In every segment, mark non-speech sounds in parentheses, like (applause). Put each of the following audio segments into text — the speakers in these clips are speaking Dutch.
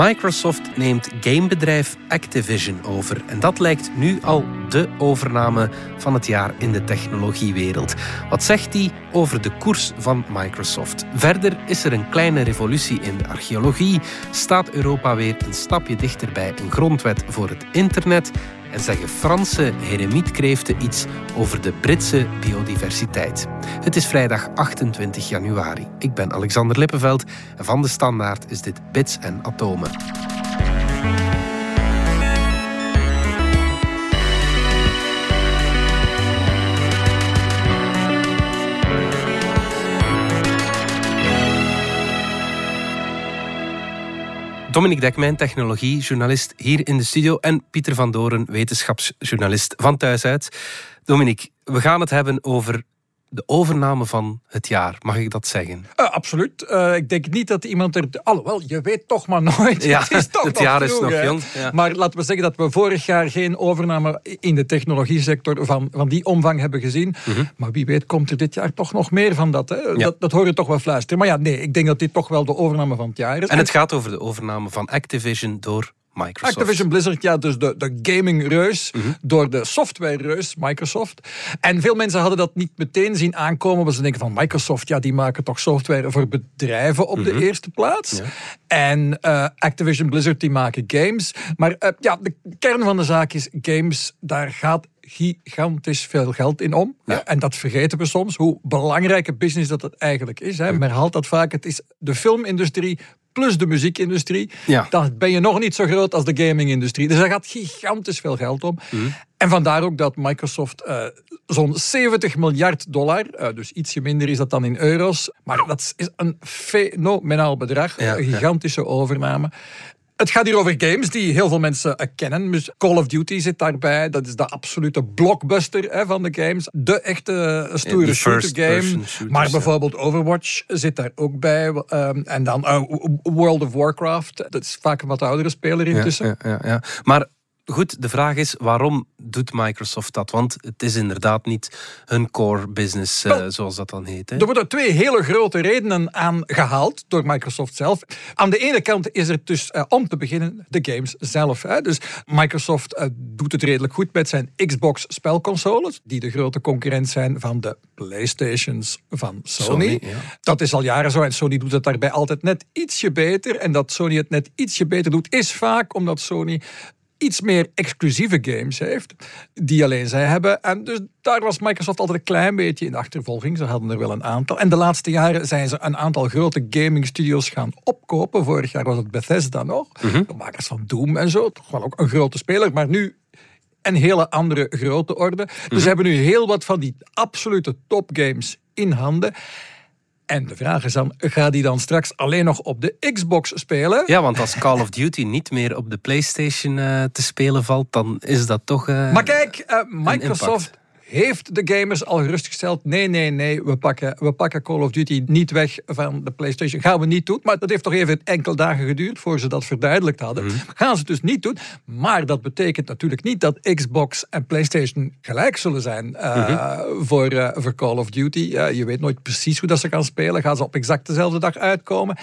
Microsoft neemt gamebedrijf Activision over. En dat lijkt nu al de overname van het jaar in de technologiewereld. Wat zegt hij over de koers van Microsoft? Verder is er een kleine revolutie in de archeologie. Staat Europa weer een stapje dichter bij een grondwet voor het internet? En zeggen Franse heremietkreeften iets over de Britse biodiversiteit. Het is vrijdag 28 januari. Ik ben Alexander Lippenveld en van de Standaard is dit Bits en Atomen. Dominique Dekmijn, technologiejournalist hier in de studio. En Pieter van Doren, wetenschapsjournalist van thuis uit. Dominique, we gaan het hebben over de overname van het jaar. Mag ik dat zeggen? Uh, absoluut. Uh, ik denk niet dat iemand er... Alhoewel, je weet toch maar nooit. (laughs) Ja, (laughs) het is toch het jaar vroeg, is nog hè. jong. Ja. Maar laten we zeggen dat we vorig jaar geen overname in de technologiesector van, van die omvang hebben gezien. Maar wie weet komt er dit jaar toch nog meer van dat. Hè? Mhm. Ja. Dat, dat hoor je toch wel fluisteren. Maar ja, nee, ik denk dat dit toch wel de overname van het jaar is. En het gaat over de overname van Activision door Microsoft. Activision Blizzard, ja, dus de, de gaming-reus Mhm. door de software-reus Microsoft. En veel mensen hadden dat niet meteen zien aankomen, want ze denken van Microsoft, ja, die maken toch software voor bedrijven op de eerste plaats. Mhm. Ja. En eh, Activision Blizzard, die maken games. Maar eh, ja, de kern van de zaak is, games, daar gaat gigantisch veel geld in om. Ja. En dat vergeten we soms, hoe belangrijke business dat het eigenlijk is. Hè. Men herhaalt dat vaak, het is de filmindustrie plus de muziekindustrie. Ja. Dan ben je nog niet zo groot als de gamingindustrie. Dus daar gaat gigantisch veel geld om. En vandaar ook dat Microsoft eh, zo'n 70 miljard dollar, eh, dus ietsje minder is dat dan in euro's, maar dat is een fenomenaal bedrag, Ja, een gigantische overname. Het gaat hier over games die heel veel mensen eh, kennen. Dus Call of Duty zit daarbij. Dat is de absolute blockbuster hè, van de games. De echte eh, stoere shooter game. shooters, Maar bijvoorbeeld Overwatch zit daar ook bij. Ehm, en dan eh, World of Warcraft. Dat is vaak een wat oudere speler intussen. ja, ja, ja. Maar goed, de vraag is waarom doet Microsoft dat? Want het is inderdaad niet hun core business, eh, Wel, zoals dat dan heet. Hè? Er worden twee hele grote redenen aan gehaald door Microsoft zelf. Aan de ene kant is er dus, eh, om te beginnen, de games zelf. Hè. Dus Microsoft eh, doet het redelijk goed met zijn Xbox spelconsoles, die de grote concurrent zijn van de Playstations van Sony. Sony, ja. Dat is al jaren zo en Sony doet het daarbij altijd net ietsje beter. En dat Sony het net ietsje beter doet, is vaak omdat Sony iets meer exclusieve games heeft, die alleen zij hebben. En dus daar was Microsoft altijd een klein beetje in de achtervolging. Ze hadden er wel een aantal. En de laatste jaren zijn ze een aantal grote gaming studios gaan opkopen. Vorig jaar was het Bethesda nog. De makers van Doom en zo. Toch wel ook een grote speler. Maar nu een hele andere grote orde. Dus ze hebben nu heel wat van die absolute topgames in handen. En de vraag is dan, gaat die dan straks alleen nog op de Xbox spelen? Ja, want als Call of Duty niet meer op de PlayStation eh, te spelen valt, dan is dat toch. eh, Maar kijk, eh, Microsoft. Heeft de gamers al gerustgesteld. Nee, nee, nee, we pakken, we pakken Call of Duty niet weg van de PlayStation. Gaan we niet doen. Maar dat heeft toch even enkele dagen geduurd voor ze dat verduidelijkt hadden. Mhm. Gaan ze het dus niet doen. Maar dat betekent natuurlijk niet dat Xbox en PlayStation gelijk zullen zijn eh, Mhm. voor, eh, voor Call of Duty. Eh, je weet nooit precies hoe dat ze gaan spelen. Gaan ze op exact dezelfde dag uitkomen?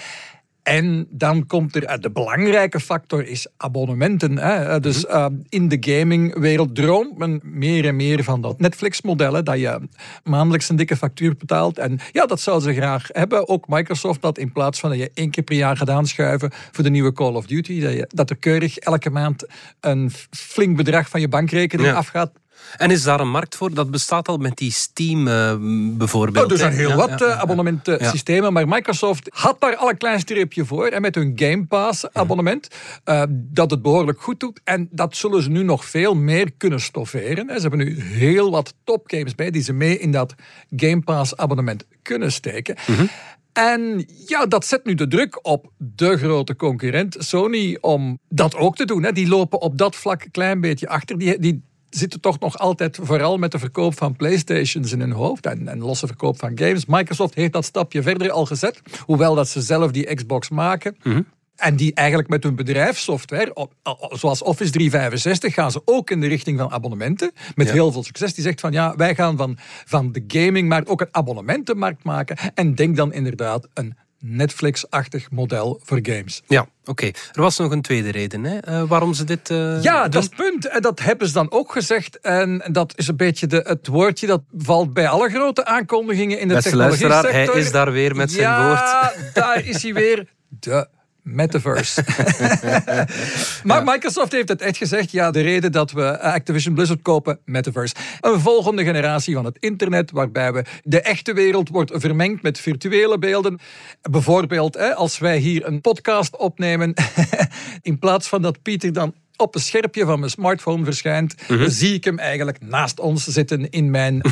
En dan komt er, eh, de belangrijke factor is abonnementen. Hè. Eh, Dus Mhm. eh, in de gamingwereld droomt men meer en meer van dat Netflix-model. Dat je maandelijks een dikke factuur betaalt. En ja, dat zou ze graag hebben. Ook Microsoft dat in plaats van dat je één keer per jaar gaat aanschuiven voor de nieuwe Call of Duty. Dat, je, dat er keurig elke maand een flink bedrag van je bankrekening Ja. afgaat. En is daar een markt voor? Dat bestaat al met die Steam eh, bijvoorbeeld. Oh, er zijn heel Ja, wat ja, eh, ja, abonnementsystemen, maar Microsoft had daar al een klein streepje voor. En met hun Game Pass abonnement, eh, dat het behoorlijk goed doet. En dat zullen ze nu nog veel meer kunnen stofferen. Ze hebben nu heel wat topgames bij die ze mee in dat Game Pass abonnement kunnen steken. En ja, dat zet nu de druk op de grote concurrent Sony om dat ook te doen. Hè. Die lopen op dat vlak een klein beetje achter. Die, die zitten toch nog altijd vooral met de verkoop van Playstations in hun hoofd en, en losse verkoop van games. Microsoft heeft dat stapje verder al gezet, hoewel dat ze zelf die Xbox maken. En die eigenlijk met hun bedrijfssoftware, zoals Office 365, gaan ze ook in de richting van abonnementen. Met Ja. heel veel succes. Die zegt van ja, wij gaan van, van de gamingmarkt ook een abonnementenmarkt maken. En denk dan inderdaad een Netflix-achtig model voor games. Ja, oké. Er was nog een tweede reden hè, uh, waarom ze dit. Uh, ja, doen. dat is punt. En dat hebben ze dan ook gezegd. En dat is een beetje de, het woordje dat valt bij alle grote aankondigingen in de technologie sector. Hij is daar weer met zijn ja, woord. Ja, daar is hij weer. De metaverse. (laughs) (laughs) maar Microsoft heeft het echt gezegd. Ja, de reden dat we Activision Blizzard kopen, metaverse. Een volgende generatie van het internet, waarbij we de echte wereld wordt vermengd met virtuele beelden. Bijvoorbeeld, als wij hier een podcast opnemen, (laughs) in plaats van dat Pieter dan op een scherpje van mijn smartphone verschijnt, mhm. zie ik hem eigenlijk naast ons zitten in mijn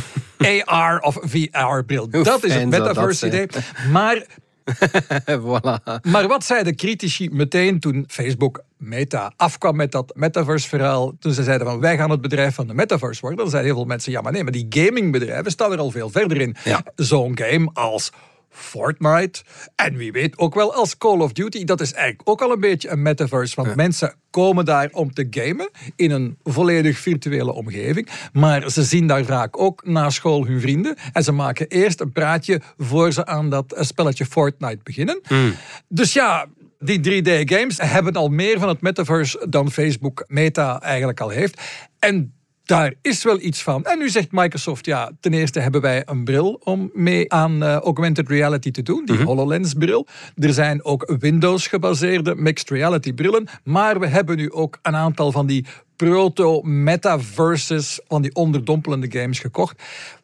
AR of VR-bril. Dat is het metaverse-idee. Maar (laughs) voilà. Maar wat zeiden critici meteen toen Facebook Meta afkwam met dat metaverse-verhaal? Toen ze zeiden van wij gaan het bedrijf van de metaverse worden. Dan zeiden heel veel mensen ja, maar nee, maar die gamingbedrijven staan er al veel verder in. Zo'n game als Fortnite. En wie weet ook wel als Call of Duty. Dat is eigenlijk ook al een beetje een metaverse. Want mensen komen daar om te gamen in een volledig virtuele omgeving. Maar ze zien daar vaak ook na school hun vrienden. En ze maken eerst een praatje voor ze aan dat spelletje Fortnite beginnen. Hmm. Dus ja, die 3D-games hebben al meer van het metaverse dan Facebook Meta eigenlijk al heeft. En daar is wel iets van. En nu zegt Microsoft, ja, ten eerste hebben wij een bril om mee aan uh, augmented reality te doen, die mhm. HoloLens-bril. Er zijn ook Windows-gebaseerde mixed reality brillen, maar we hebben nu ook een aantal van die proto-metaverses van die onderdompelende games gekocht.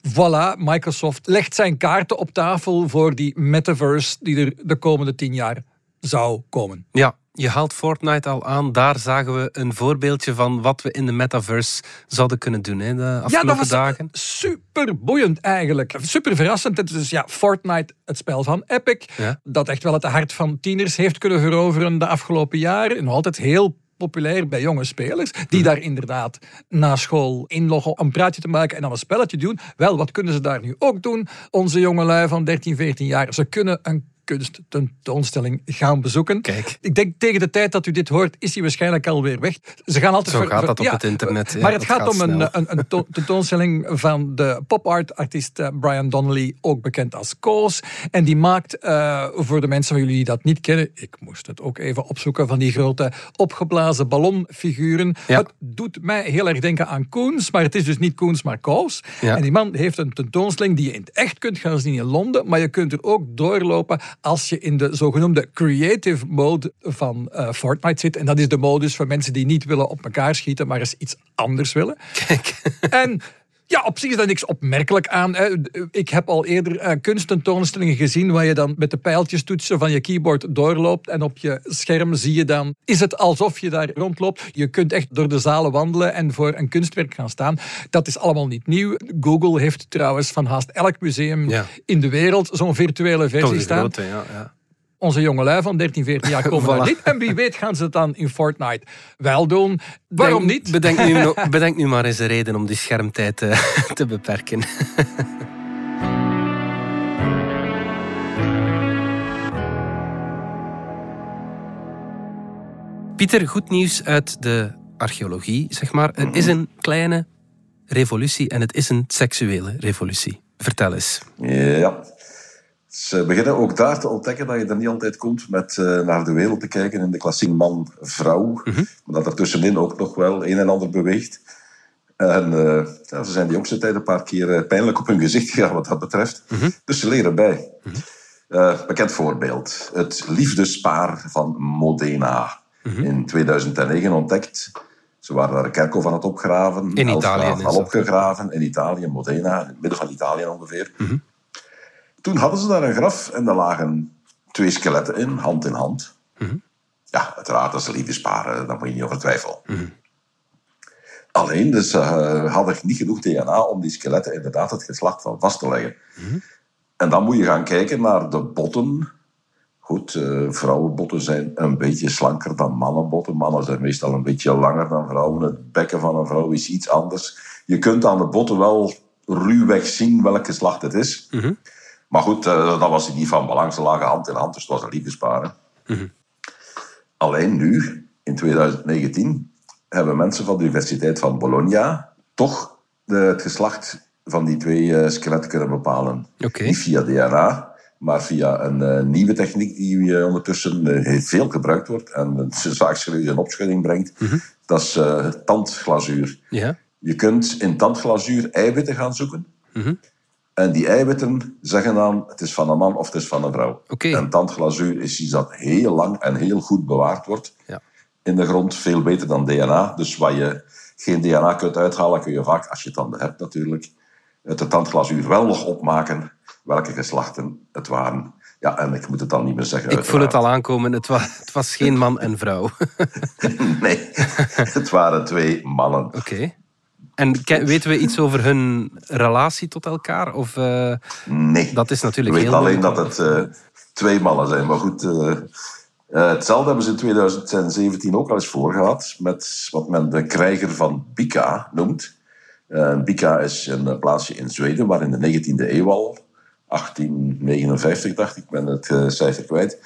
Voilà, Microsoft legt zijn kaarten op tafel voor die metaverse die er de komende tien jaar zou komen. Ja, je haalt Fortnite al aan. Daar zagen we een voorbeeldje van wat we in de metaverse zouden kunnen doen hè, de afgelopen ja, dat was dagen. Super boeiend eigenlijk. Super verrassend. Het is ja, Fortnite, het spel van Epic, dat echt wel het hart van tieners heeft kunnen veroveren de afgelopen jaren. Nog altijd heel populair bij jonge spelers, die mhm. daar inderdaad na school inloggen om een praatje te maken en dan een spelletje doen. Wel, wat kunnen ze daar nu ook doen? Onze jongelui van 13, 14 jaar, ze kunnen een kunsttentoonstelling gaan bezoeken. Kijk. Ik denk tegen de tijd dat u dit hoort, is hij waarschijnlijk alweer weg. Ze gaan altijd Zo gaat dat op het internet. maar het gaat, om een, een, een, (laughs) tentoonstelling van de pop-art-artiest eh, Brian Donnelly, ook bekend als Koos. En die maakt, uh, voor de mensen van jullie die dat niet kennen, ik moest het ook even opzoeken, van die grote opgeblazen ballonfiguren. Het doet mij heel erg denken aan Koens, maar het is dus niet Koens, maar Koos. En die man heeft een tentoonstelling die je in het echt kunt gaan zien in Londen, maar je kunt er ook doorlopen als je in de zogenoemde creative mode van uh, Fortnite zit. En dat is de modus voor mensen die niet willen op elkaar schieten, maar eens iets anders willen. Kijk. En ja, op zich is daar niks opmerkelijk aan. Ik heb al eerder uh, kunstentoonstellingen gezien waar je dan met de pijltjestoetsen van je keyboard doorloopt en op je scherm zie je dan, is het alsof je daar rondloopt. Je kunt echt door de zalen wandelen en voor een kunstwerk gaan staan. Dat is allemaal niet nieuw. Google heeft trouwens van haast elk museum in de wereld zo'n virtuele versie staan. Grote, ja, ja onze jongelui van 13, 14 jaar (laughs) komen voilà. niet. En wie weet gaan ze het dan in Fortnite wel doen. Waarom niet? Bedenk nu, (laughs) bedenk nu maar eens een reden om die schermtijd te, eh, (laughs) te beperken. Pieter, goed nieuws uit de archeologie, zeg maar. Er is een kleine revolutie en het is een seksuele revolutie. Vertel eens. Ja, ze beginnen ook daar te ontdekken dat je er niet altijd komt met uh, naar de wereld te kijken in de klassiek man-vrouw. Mm -hmm. Maar dat er tussenin ook nog wel een en ander beweegt. En uh, ja, ze zijn de jongste tijd een paar keer uh, pijnlijk op hun gezicht gegaan wat dat betreft. Mm -hmm. Dus ze leren bij. Mm -hmm. bekend voorbeeld. Het liefdespaar van Modena. In 2009 ontdekt. Ze waren daar een kerkhof aan het opgraven. In Italië. Al opgegraven in Italië, Modena. In het midden van Italië ongeveer. Toen hadden ze daar een graf en daar lagen twee skeletten in, hand in hand. Mhm. Ja, uiteraard, als ze liefdesparen, dan moet je niet over twijfelen. Mhm. Alleen, dus ze uh, hadden niet genoeg DNA om die skeletten inderdaad het geslacht van vast te leggen. Mhm. En dan moet je gaan kijken naar de botten. Goed, uh, vrouwenbotten zijn een beetje slanker dan mannenbotten. Mannen zijn meestal een beetje langer dan vrouwen. Het bekken van een vrouw is iets anders. Je kunt aan de botten wel ruwweg zien welk geslacht het is. Maar goed, uh, dat was niet van belang. Ze lagen hand in hand, dus het was een liefdesparen. Mm Alleen nu, in 2019, hebben mensen van de Universiteit van Bologna toch de, het geslacht van die twee uh, skeletten kunnen bepalen. Niet via DNA, Maar via een eh, nieuwe techniek die ondertussen veel gebruikt wordt en een zaak serieus in opschudding brengt, dat is tandglazuur. Je kunt in tandglazuur eiwitten gaan zoeken. En die eiwitten zeggen dan, het is van een man of het is van een vrouw. Oké. En tandglazuur is iets dat heel lang en heel goed bewaard wordt Ja. in de grond. Veel beter dan DNA. Dus waar je geen DNA kunt uithalen, kun je vaak, als je tanden hebt natuurlijk, uit de tandglazuur wel nog opmaken welke geslachten het waren. Ja, en ik moet het dan niet meer zeggen. Ik voel het al aankomen. Het was, het was geen man en vrouw. Oké. (laughs) Nee, (laughs) het waren twee mannen. En weten we iets over hun relatie tot elkaar? Of, eh, Nee. dat is Ik natuurlijk weet heel alleen dat het eh, twee mannen zijn. Maar goed, eh, hetzelfde hebben ze in 2017 ook al eens voorgehad. Met wat men de krijger van Bika noemt. Bika is een plaatsje in Zweden waar in de 19e eeuw al, 1859 dacht ik, ik ben het cijfer kwijt,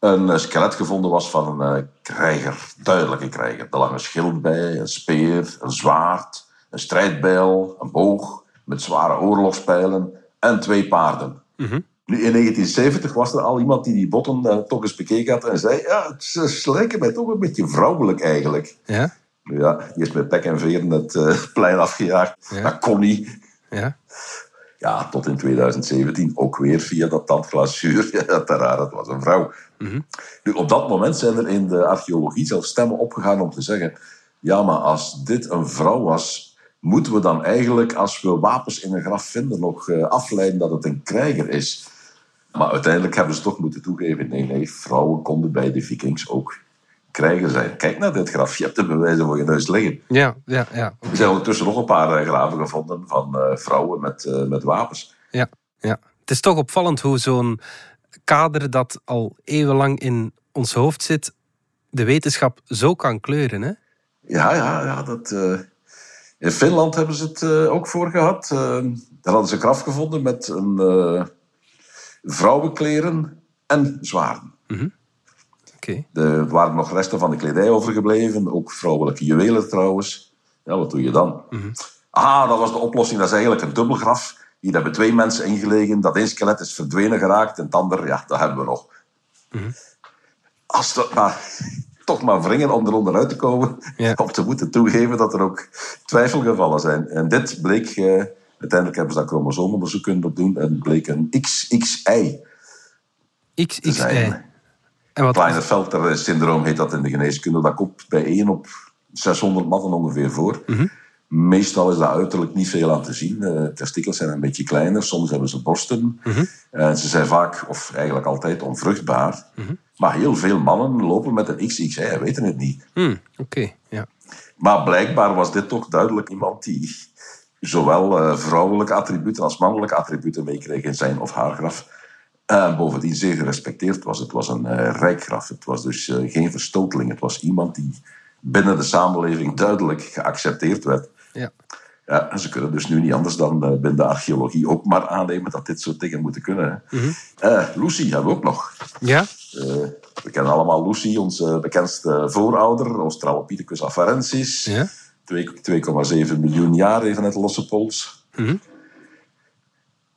een eh, skelet gevonden was van een eh, krijger, duidelijke krijger. Er lag een schild bij, een speer, een zwaard, een strijdbijl, een boog met zware oorlogspijlen en twee paarden. Nu, in 1970 was er al iemand die die botten eh, toch eens bekeken had en zei: Ja, het ze- ze lijken mij toch een beetje vrouwelijk eigenlijk. Ja? Nu ja, die is met pek en veren het eh, plein afgejaagd. Ja. Dat kon niet. Ja? Ja, tot in 2017 ook weer via dat tandglazuur. (laughs) Ja, uiteraard, het was een vrouw. Nu, op dat moment zijn er in de archeologie zelfs stemmen opgegaan om te zeggen: ja, maar als dit een vrouw was, moeten we dan eigenlijk, als we wapens in een graf vinden, nog eh, afleiden dat het een krijger is? Maar uiteindelijk hebben ze toch moeten toegeven: nee, nee, vrouwen konden bij de Vikings ook krijger zijn. Kijk naar dit graf, je hebt de bewijzen voor je neus liggen. Ja, ja, ja. Er zijn ondertussen nog een paar eh, graven gevonden van eh, vrouwen met, eh, met wapens. Ja, ja. Het is toch opvallend hoe zo'n kader dat al eeuwenlang in ons hoofd zit, de wetenschap zo kan kleuren. Hè? Ja, ja, ja. Dat, in Finland hebben ze het ook voor gehad. Eh, daar hadden ze een graf gevonden met een vrouwenkleren en zwaarden. Oké. Er waren nog resten van de kledij overgebleven, ook vrouwelijke juwelen trouwens. Ja, wat doe je dan? Ah, dat was de oplossing. Dat is eigenlijk een dubbelgraf. Hier hebben twee mensen ingelegen. Dat één skelet is verdwenen geraakt en het ander, ja, dat hebben we nog. Als dat maar toch maar wringen om eronder uit te komen, Ja. om te moeten toegeven dat er ook twijfelgevallen zijn. En dit bleek, eh, uiteindelijk hebben ze dat chromosoomonderzoek kunnen doen en het bleek een XXI XXI. En wat Klinefelter-syndroom heet dat in de geneeskunde. Dat komt bij 1 op 600 mannen ongeveer voor. Meestal is daar uiterlijk niet veel aan te zien. De testikels zijn een beetje kleiner. Soms hebben ze borsten. En ze zijn vaak, of eigenlijk altijd, onvruchtbaar. Maar heel veel mannen lopen met een XXI. Weten het niet. Hmm, Oké, ja. Maar blijkbaar was dit toch duidelijk iemand die zowel eh, vrouwelijke attributen als mannelijke attributen meekreeg in zijn of haar graf. En bovendien zeer gerespecteerd was. Het was een eh, rijk graf. Het was dus eh, geen verstoteling. Het was iemand die binnen de samenleving duidelijk geaccepteerd werd. ja. Ja, en ze kunnen dus nu niet anders dan eh, binnen de archeologie ook maar aannemen dat dit soort dingen moeten kunnen. Eh, Lucy hebben we ook nog. Ja? Eh, we kennen allemaal Lucy, onze bekendste voorouder, Australopithecus afarensis. Ja? 2,7 miljoen jaar even het losse pols.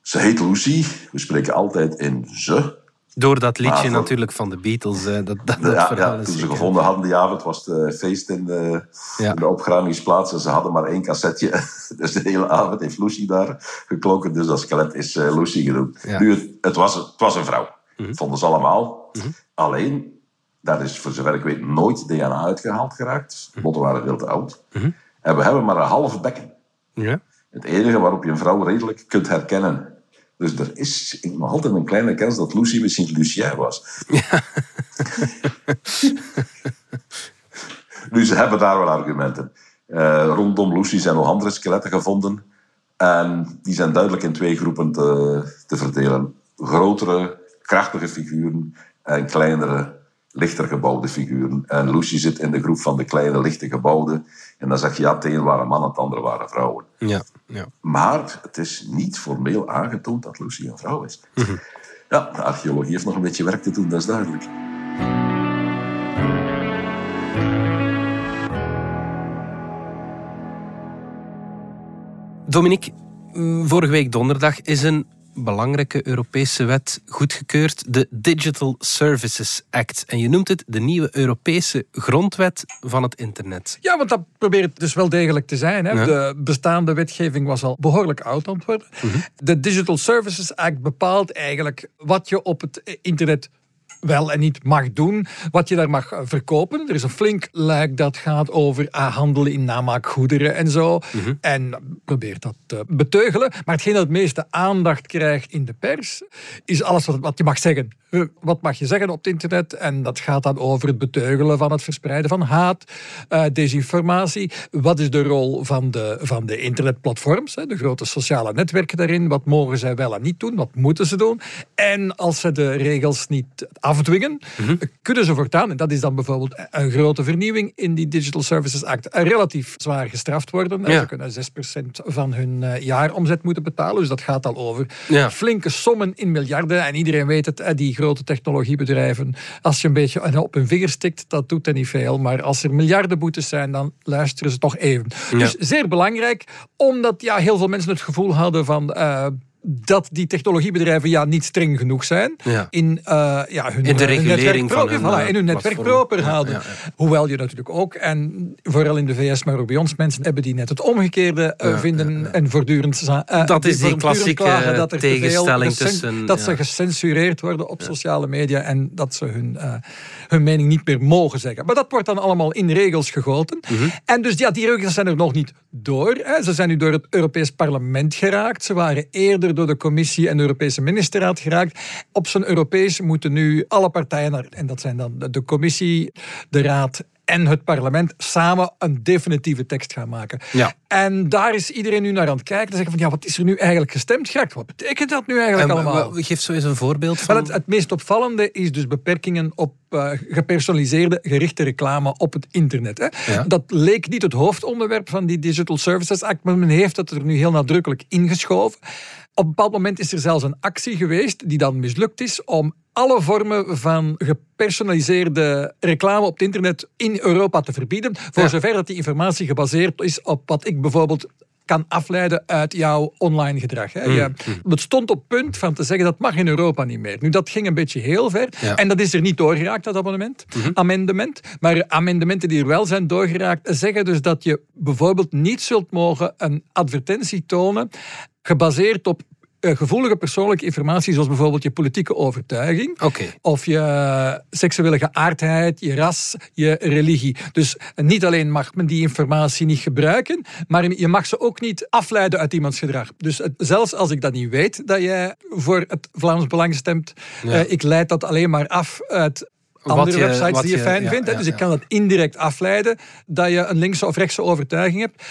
Ze heet Lucy. We spreken altijd in ze. Door dat liedje voor- natuurlijk van de Beatles. dat, dat, dat Ja, verhaal ja, toen ze gevonden hadden die avond was het eh, feest in de, Ja. in de opgramingsplaats. En ze hadden maar één cassetje. (laughs) dus de hele avond heeft Lucy daar geklonken. Dus dat skelet is eh, Lucy genoemd. Ja. Nu, het, het, was, het was een vrouw. Vonden ze allemaal. Alleen, daar is voor zover ik weet nooit DNA uitgehaald geraakt. Botten waren veel te oud. En we hebben maar een half bekken. Ja? Het enige waarop je een vrouw redelijk kunt herkennen. Dus er is nog altijd een kleine kans dat Lucy misschien Lucien was. nu, (laughs) ze hebben daar wel argumenten. Eh, rondom Lucy zijn nog andere skeletten gevonden. En die zijn duidelijk in twee groepen te, te verdelen. Grotere, krachtige figuren en kleinere, lichter gebouwde figuren. En Lucy zit in de groep van de kleine, lichte gebouwde. En dan zeg je, ja, het een waren mannen, het andere waren vrouwen. Ja, ja. Maar het is niet formeel aangetoond dat Lucy een vrouw is. Ja, de archeologie heeft nog een beetje werk te doen, dat is duidelijk. Dominique, vorige week donderdag is een belangrijke Europese wet goedgekeurd, de Digital Services Act. En je noemt het de nieuwe Europese grondwet van het internet. Ja, want dat probeert dus wel degelijk te zijn. Hè? De bestaande wetgeving was al behoorlijk oud aan het worden. Mhm. De Digital Services Act bepaalt eigenlijk wat je op het internet wel en niet mag doen, wat je daar mag eh, verkopen. Er is een flink luik dat gaat over ah, handelen in namaakgoederen en zo. Mhm. En probeert dat te beteugelen. Maar hetgeen dat het meeste aandacht krijgt in de pers, is alles wat, wat je mag zeggen. Wat mag je zeggen op het internet? En dat gaat dan over het beteugelen van het verspreiden van haat, uh, desinformatie. Wat is de rol van de, van de internetplatforms, de grote sociale netwerken daarin? Wat mogen zij wel en niet doen? Wat moeten ze doen? En als ze de regels niet afdwingen, mhm. kunnen ze voortaan, en dat is dan bijvoorbeeld een grote vernieuwing in die Digital Services Act, relatief zwaar gestraft worden. Ze kunnen 6% van hun jaaromzet moeten betalen. Dus dat gaat al over flinke sommen in miljarden. En iedereen weet het, die grote technologiebedrijven, als je een beetje op hun vinger stikt, dat doet er niet veel. Maar als er miljarden boetes zijn, dan luisteren ze toch even. Dus zeer belangrijk, omdat ja, heel veel mensen het gevoel hadden van... Uh, dat die technologiebedrijven ja, niet streng genoeg zijn in, uh, ja, hun, in de regulering van hun, voilà, in hun netwerk proper houden. Hoewel je natuurlijk ook, en vooral in de VS, maar ook bij ons, mensen hebben die net het omgekeerde uh, vinden en voortdurend... Uh, dat is die klassieke dat er tegenstelling tussen... Dat ze gecensureerd worden op sociale media en dat ze hun, hun mening niet meer mogen zeggen. Maar dat wordt dan allemaal in regels gegoten. Mhm. En dus ja, die regels zijn er nog niet door. Hè. Ze zijn nu door het Europees Parlement geraakt. Ze waren eerder door de Commissie en de Europese Ministerraad geraakt. Op zijn Europees moeten nu alle partijen, en dat zijn dan de Commissie, de Raad en het parlement samen een definitieve tekst gaan maken. Ja. En daar is iedereen nu naar aan het kijken. Te zeggen van ja, wat is er nu eigenlijk gestemd geraakt? Wat betekent dat nu eigenlijk allemaal? Geef zo eens een voorbeeld van. Het, het, meest opvallende is dus beperkingen op uh, gepersonaliseerde gerichte reclame op het internet. Hè. Ja. Dat leek niet het hoofdonderwerp van die Digital Services Act, maar men heeft het er nu heel nadrukkelijk ingeschoven. Op een bepaald moment is er zelfs een actie geweest die dan mislukt is om alle vormen van gepersonaliseerde reclame op het internet in Europa te verbieden, voor zover dat die informatie gebaseerd is op wat ik bijvoorbeeld kan afleiden uit jouw online gedrag. Hè. Mm, Je, mm. het stond op punt van te zeggen dat mag in Europa niet meer. Nu, dat ging een beetje heel ver. En dat is er niet doorgeraakt, dat abonnement, mhm. amendement. Maar amendementen die er wel zijn doorgeraakt, zeggen dus dat je bijvoorbeeld niet zult mogen een advertentie tonen gebaseerd op uh, gevoelige persoonlijke informatie, zoals bijvoorbeeld je politieke overtuiging, of je seksuele geaardheid, je ras, je religie. Dus niet alleen mag men die informatie niet gebruiken, maar je mag ze ook niet afleiden uit iemands gedrag. Dus zelfs als ik dat niet weet, dat jij voor het Vlaams Belang stemt, uh, ik leid dat alleen maar af uit andere websites die je, fijn vindt. dus ik kan het indirect afleiden dat je een linkse of rechtse overtuiging hebt.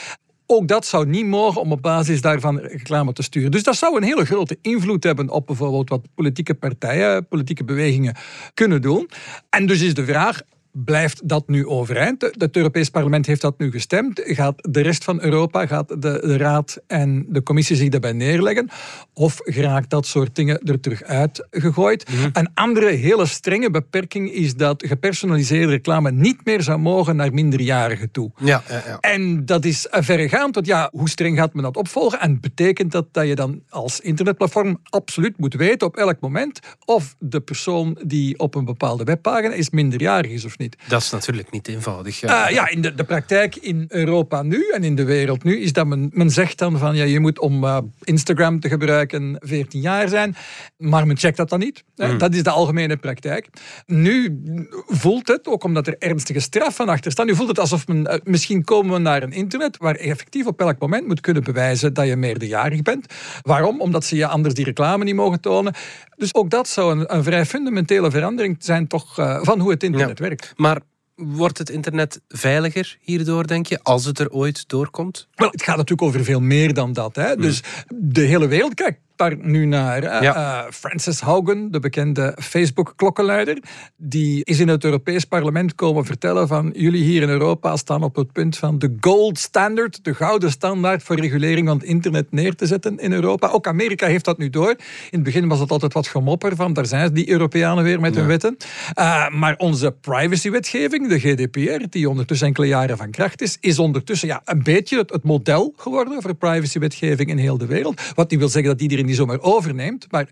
Ook dat zou niet mogen om op basis daarvan reclame te sturen. Dus dat zou een hele grote invloed hebben op bijvoorbeeld wat politieke partijen, politieke bewegingen kunnen doen. En dus is de vraag, blijft dat nu overeind? Het Europees Parlement heeft dat nu gestemd. Gaat de rest van Europa, gaat de, de Raad en de Commissie zich daarbij neerleggen? Of geraakt dat soort dingen er terug uitgegooid? Mm Een andere hele strenge beperking is dat gepersonaliseerde reclame niet meer zou mogen naar minderjarigen toe. Ja, ja, ja. En dat is verregaand, want ja, hoe streng gaat men dat opvolgen? En betekent dat dat je dan als internetplatform absoluut moet weten op elk moment of de persoon die op een bepaalde webpagina is minderjarig is of niet? Dat is natuurlijk niet eenvoudig. Ja, uh, ja in de, de praktijk in Europa nu en in de wereld nu is dat men, men zegt dan van ja, je moet om uh, Instagram te gebruiken 14 jaar zijn, maar men checkt dat dan niet. Mm. Dat is de algemene praktijk. Nu voelt het, ook omdat er ernstige straffen achter staan, nu voelt het alsof men, uh, misschien komen we naar een internet waar je effectief op elk moment moet kunnen bewijzen dat je meerderjarig bent. Waarom? Omdat ze je anders die reclame niet mogen tonen. Dus ook dat zou een, een vrij fundamentele verandering zijn toch uh, van hoe het internet werkt. Maar wordt het internet veiliger hierdoor, denk je, als het er ooit doorkomt? Wel, het gaat natuurlijk over veel meer dan dat. Hè? Hmm. Dus de hele wereld, kijk, daar nu naar. Uh, Frances Haugen, de bekende Facebook-klokkenluider, die is in het Europees Parlement komen vertellen van jullie hier in Europa staan op het punt van de gold standard, de gouden standaard voor regulering van het internet neer te zetten in Europa. Ook Amerika heeft dat nu door. In het begin was het altijd wat gemopper van daar zijn die Europeanen weer met hun wetten. Uh, maar onze privacywetgeving, de GDPR, die ondertussen enkele jaren van kracht is, is ondertussen ja, een beetje het, het model geworden voor privacywetgeving in heel de wereld. Wat niet wil zeggen dat iedereen niet zomaar overneemt, maar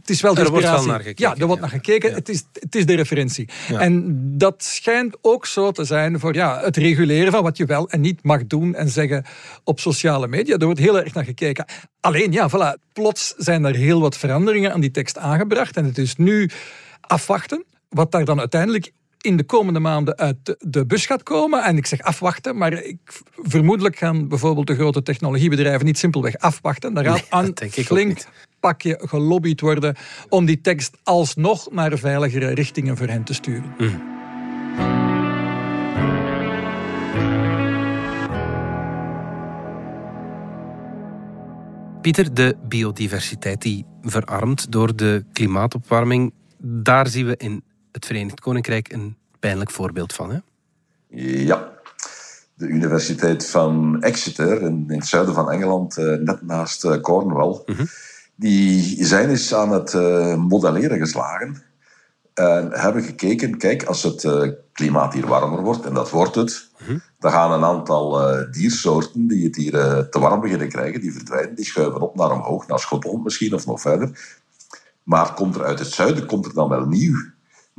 het is wel de Er wordt wel naar gekeken, Ja, er wordt ja. naar gekeken. Het, is, het is de referentie. En dat schijnt ook zo te zijn voor ja, het reguleren van wat je wel en niet mag doen en zeggen op sociale media. Er wordt heel erg naar gekeken. Alleen, ja, voilà, plots zijn er heel wat veranderingen aan die tekst aangebracht. En het is nu afwachten wat daar dan uiteindelijk in de komende maanden uit de- bus gaat komen. En ik zeg afwachten, maar ik, vermoedelijk gaan bijvoorbeeld de grote technologiebedrijven niet simpelweg afwachten. Daar gaat aan dat denk ik ook flink pakje gelobbyd worden om die tekst alsnog naar veiligere richtingen voor hen te sturen. Pieter, de biodiversiteit die verarmt door de klimaatopwarming, daar zien we in het Verenigd Koninkrijk een pijnlijk voorbeeld van. Hè? Ja. De Universiteit van Exeter in, het zuiden van Engeland, eh, net naast eh, Cornwall, die zijn eens aan het eh, modelleren geslagen. En hebben gekeken, kijk, als het klimaat hier warmer wordt, en dat wordt het, dan gaan een aantal diersoorten die het hier te warm beginnen krijgen, die verdwijnen, die schuiven op naar omhoog, naar Schotland misschien of nog verder. Maar komt er uit het zuiden komt er dan wel nieuw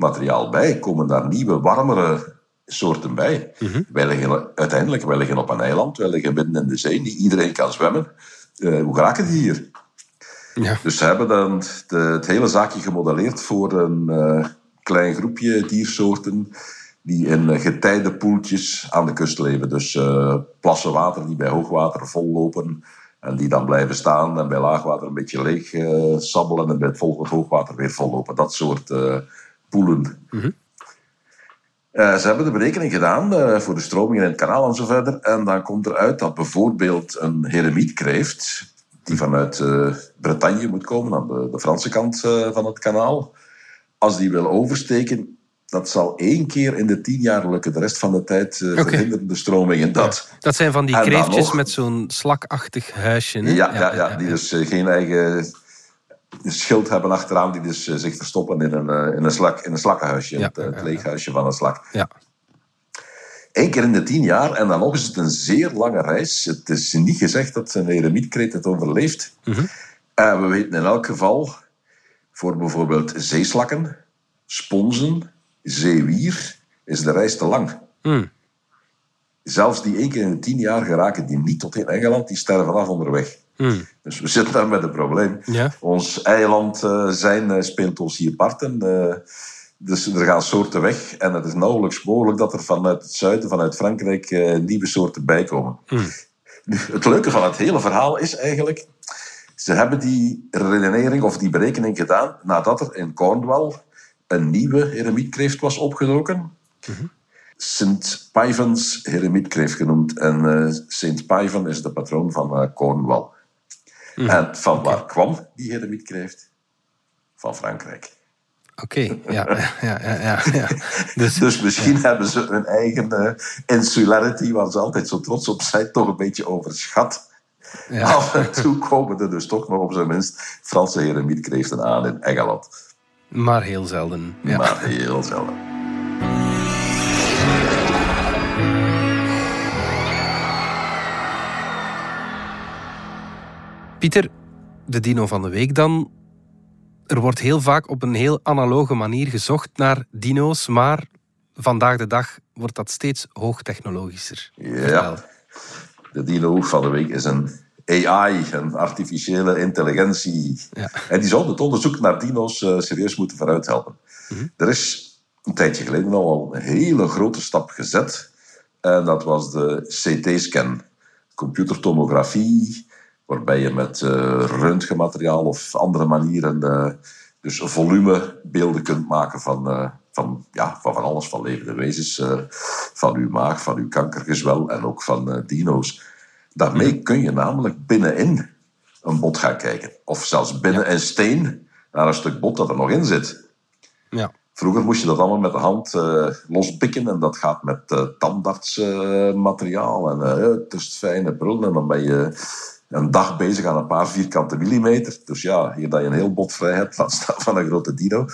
materiaal bij? Komen daar nieuwe, warmere soorten bij? Wij liggen uiteindelijk wij liggen op een eiland, wij liggen midden in de zee, niet iedereen kan zwemmen. Eh, hoe geraken die hier? Ja. Dus ze hebben dan de, het hele zaakje gemodelleerd voor een eh, klein groepje diersoorten die in getijdenpoeltjes aan de kust leven. Dus eh, plassen water die bij hoogwater vollopen en die dan blijven staan en bij laagwater een beetje leeg sabbelen en bij het volgende hoogwater weer vollopen. Dat soort poelen. Eh, ze hebben de berekening gedaan eh, voor de stromingen in het kanaal en zo verder. En dan komt eruit dat bijvoorbeeld een heremietkreeft, die vanuit eh, Bretagne moet komen, aan de, de Franse kant van het kanaal, als die wil oversteken, dat zal één keer in de tien jaar lukken. De rest van de tijd verhinderen de stromingen dat. Dat zijn van die kreeftjes nog- met zo'n slakachtig huisje. Hè? Ja, ja, ja, die dus geen eigen schild hebben achteraan, die dus eh, zich verstoppen in een, eh, in een, slak, in een slakkenhuisje, Ja, het, eh, het leeghuisje van een slak. Ja. Eén keer in de tien jaar, en dan nog is het een zeer lange reis. Het is niet gezegd dat een eremietkreet het overleeft. En we weten in elk geval, voor bijvoorbeeld zeeslakken, sponsen, zeewier, is de reis te lang. Hmm. Zelfs die één keer in de tien jaar geraken die niet tot in Engeland, die sterven af onderweg. Hmm. Dus we zitten daar met een probleem. Ja. Ons eiland eh, zijn eh, speelt ons hier parten. eh, dus er gaan soorten weg. En het is nauwelijks mogelijk dat er vanuit het zuiden, vanuit Frankrijk, nieuwe soorten bijkomen. Nu, het leuke van het hele verhaal is eigenlijk... Ze hebben die redenering of die berekening gedaan nadat er in Cornwall een nieuwe heremietkreeft was opgedoken. Sint Pijvens heremietkreeft genoemd. En eh Sint Pijven is de patroon van Cornwall. En van waar kwam die heremietkreeft? Van Frankrijk. Oké, ja, (laughs) ja, ja, ja, ja. Dus, Dus misschien hebben ze hun eigen eh, insularity, waar ze altijd zo trots op zijn, toch een beetje overschat. ja. Af en toe komen er dus toch nog op zijn minst Franse heremietkreeften aan in Engeland. Maar heel zelden. Ja. Maar heel zelden. Pieter, de dino van de week dan. Er wordt heel vaak op een heel analoge manier gezocht naar dino's, maar vandaag de dag wordt dat steeds hoogtechnologischer. Ja. De dino van de week is een AI, een artificiële intelligentie. Ja. En die zou het onderzoek naar dino's eh, serieus moeten vooruit helpen. Er is een tijdje geleden al een hele grote stap gezet. En dat was de CT-scan. Computertomografie, waarbij je met eh röntgenmateriaal of andere manieren eh, dus volumebeelden kunt maken van, eh, van, ja, van van alles, van levende wezens, van uw maag, van uw kankergezwel en ook van dino's. Daarmee kun je namelijk binnenin een bot gaan kijken. Of zelfs binnen een steen naar een stuk bot dat er nog in zit. Ja. Vroeger moest je dat allemaal met de hand eh, lospikken en dat gaat met tandartsmateriaal en eh het is fijne prullen en dan ben je een dag bezig aan een paar vierkante millimeter. Dus ja, hier dat je een heel bot vrij hebt, laat staan (laughs) van een grote dino.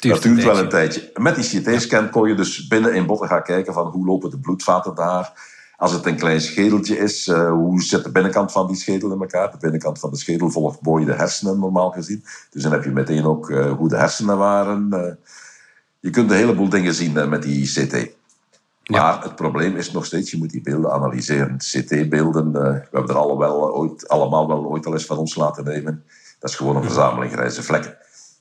dat een duurt wel een tijdje. Met die CT-scan kon je dus binnen in botten gaan kijken van hoe lopen de bloedvaten daar. Als het een klein schedeltje is, uh, hoe zit de binnenkant van die schedel in elkaar? De binnenkant van de schedel volgt mooi de hersenen, normaal gezien. Dus dan heb je meteen ook uh, hoe de hersenen waren. Uh, je kunt een heleboel dingen zien met die CT. Maar het probleem is nog steeds, je moet die beelden analyseren. CT-beelden, we hebben er alle wel, ooit, allemaal wel ooit al eens van ons laten nemen. Dat is gewoon een verzameling grijze vlekken.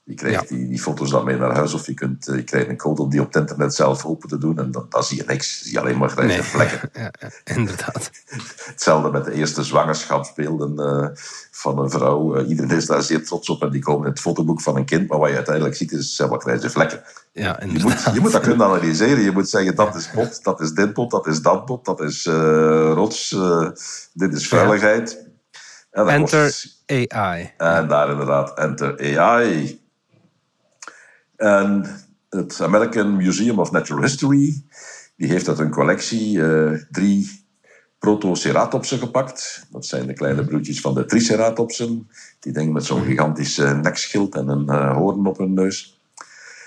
Je krijgt die, die, foto's dan mee naar huis of je, kunt, je krijgt een code om die op het internet zelf open te doen en dan, dan zie je niks. zie je alleen maar grijze vlekken. (laughs) Ja, ja, inderdaad. (laughs) Hetzelfde met de eerste zwangerschapsbeelden uh, van een vrouw. Uh, iedereen is daar zeer trots op en die komen in het fotoboek van een kind, maar wat je uiteindelijk ziet is wat grijze vlekken. Ja, je, moet, je moet dat kunnen analyseren. Je moet zeggen dat is bot, dat is dit bot, dat is dat bot, dat is uh, rots, dit is vuiligheid. Enter kost... AI. En daar inderdaad, Enter AI. En het American Museum of Natural History die heeft uit een collectie uh, drie protoceratopsen gepakt. Dat zijn de kleine mhm. broertjes van de triceratopsen. Die dingen met zo'n mhm. gigantisch nekschild en een uh, hoorn op hun neus.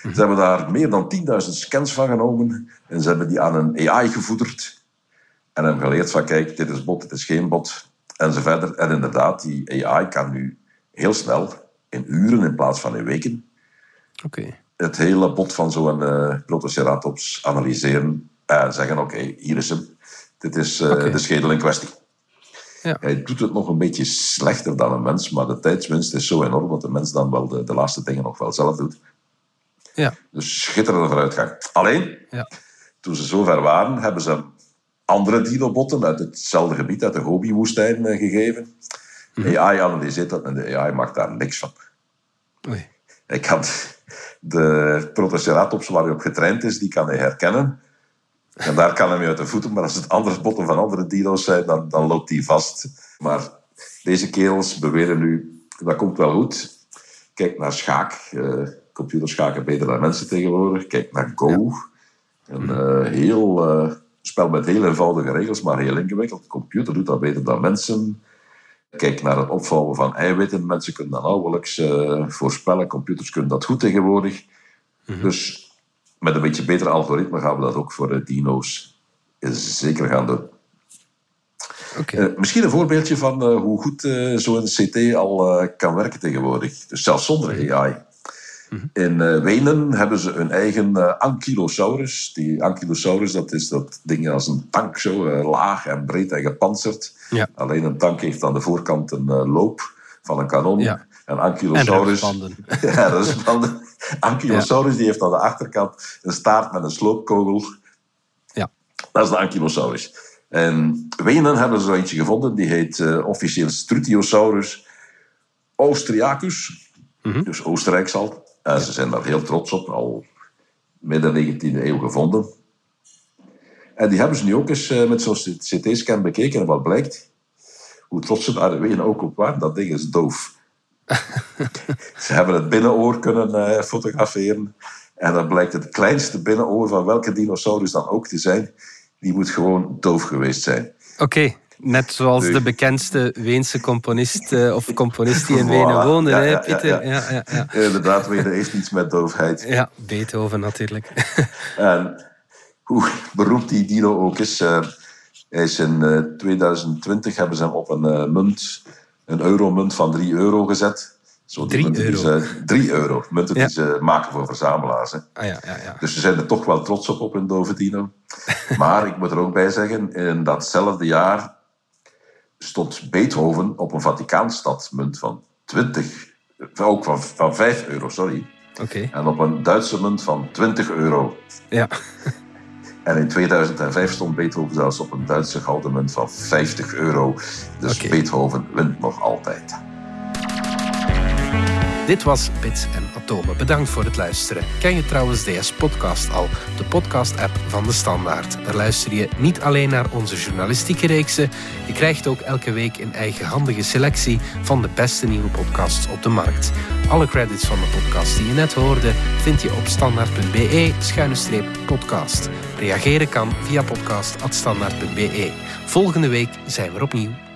Mhm. Ze hebben daar meer dan 10.000 scans van genomen. En ze hebben die aan een AI gevoederd. En hebben geleerd van, kijk, dit is bot, dit is geen bot. En zo verder. En inderdaad, die AI kan nu heel snel, in uren in plaats van in weken, het hele bot van zo'n uh, Protoceratops analyseren en zeggen: Oké, hier is hem. Dit is uh, de schedel in kwestie. Ja. Hij doet het nog een beetje slechter dan een mens, maar de tijdswinst is zo enorm dat de mens dan wel de, de laatste dingen nog wel zelf doet. Ja. Dus schitterende vooruitgang. Alleen, ja. toen ze zover waren, hebben ze andere dino-botten uit hetzelfde gebied, uit de Gobi-woestijn, gegeven. Mm AI analyseert dat en de AI maakt daar niks van. Oei. Ik kan de protoceratops waar hij op getraind is, die kan hij herkennen. En daar kan hij mee uit de voeten. Maar als het andere botten van andere dino's zijn, dan, dan loopt hij vast. Maar deze kerels beweren nu, dat komt wel goed. Kijk naar schaak. Uh, computerschaken beter dan mensen tegenwoordig. Kijk naar Go. Een uh, heel uh, spel met heel eenvoudige regels, maar heel ingewikkeld. De computer doet dat beter dan mensen. Kijk naar het opvouwen van eiwitten. Mensen kunnen dat nauwelijks uh, voorspellen. Computers kunnen dat goed tegenwoordig. Mhm. Dus met een beetje beter algoritme gaan we dat ook voor de dino's zeker gaan doen. Okay. Uh, misschien een voorbeeldje van uh, hoe goed zo'n CT al kan werken tegenwoordig. Dus zelfs zonder AI. Mhm. In uh, Wenen hebben ze een eigen uh, ankylosaurus. Die ankylosaurus, dat is dat ding als een tank, zo uh, laag en breed en gepantserd. Ja. Alleen een tank heeft aan de voorkant een loop van een kanon. Ja. En Ankylosaurus... En (laughs) ja, rustbanden. (laughs) Ankylosaurus die heeft aan de achterkant een staart met een sloopkogel. Ja. Dat is de Ankylosaurus. En Wenen hebben ze zo eentje gevonden. Die heet officieel Strutiosaurus austriacus. Mm -hmm. Dus Oostenrijks al. En ze zijn daar heel trots op, al midden 19e eeuw gevonden. En die hebben ze nu ook eens eh, met zo'n CT-scan bekeken. En wat blijkt, hoe trots ze daar weten ook op waren, dat ding is doof. (laughs) ze hebben het binnenoor kunnen uh, fotograferen. En dan blijkt het kleinste binnenoor van welke dinosaurus dan ook te zijn. Die moet gewoon doof geweest zijn. Oké. Net zoals de bekendste Weense componist uh, of componist die in Wenen woonde, ja, ja, Pieter? Ja, ja. Ja, Inderdaad, Wenen heeft iets met doofheid. Ja, Beethoven natuurlijk. (laughs) en hoe beroemd die dino ook is, uh, hij is in uh, 2020 hebben ze hem op een munt, een euromunt van 3 euro gezet. Zo 3 euro? 3 euro, munten die ze maken voor verzamelaars. Hè. Ah, ja, ja, ja. Dus ze zijn er toch wel trots op, op hun dove dino. maar ik moet er ook bij zeggen, in datzelfde jaar stond Beethoven op een Vaticaanstadmunt van 20, ook van, van 5 euro, sorry. Okay. En op een Duitse munt van 20 euro. Ja. En in 2005 stond Beethoven zelfs op een Duitse gouden munt van 50 euro. Dus okay. Beethoven wint nog altijd. Dit was Bits en Atomen. Bedankt voor het luisteren. Ken je trouwens DS Podcast al, de podcast-app van de Standaard? Daar luister je niet alleen naar onze journalistieke reeksen, je krijgt ook elke week een eigenhandige selectie van de beste nieuwe podcasts op de markt. Alle credits van de podcast die je net hoorde vind je op standaard.be-podcast. Reageren kan via podcast.standaard.be. Volgende week zijn we opnieuw.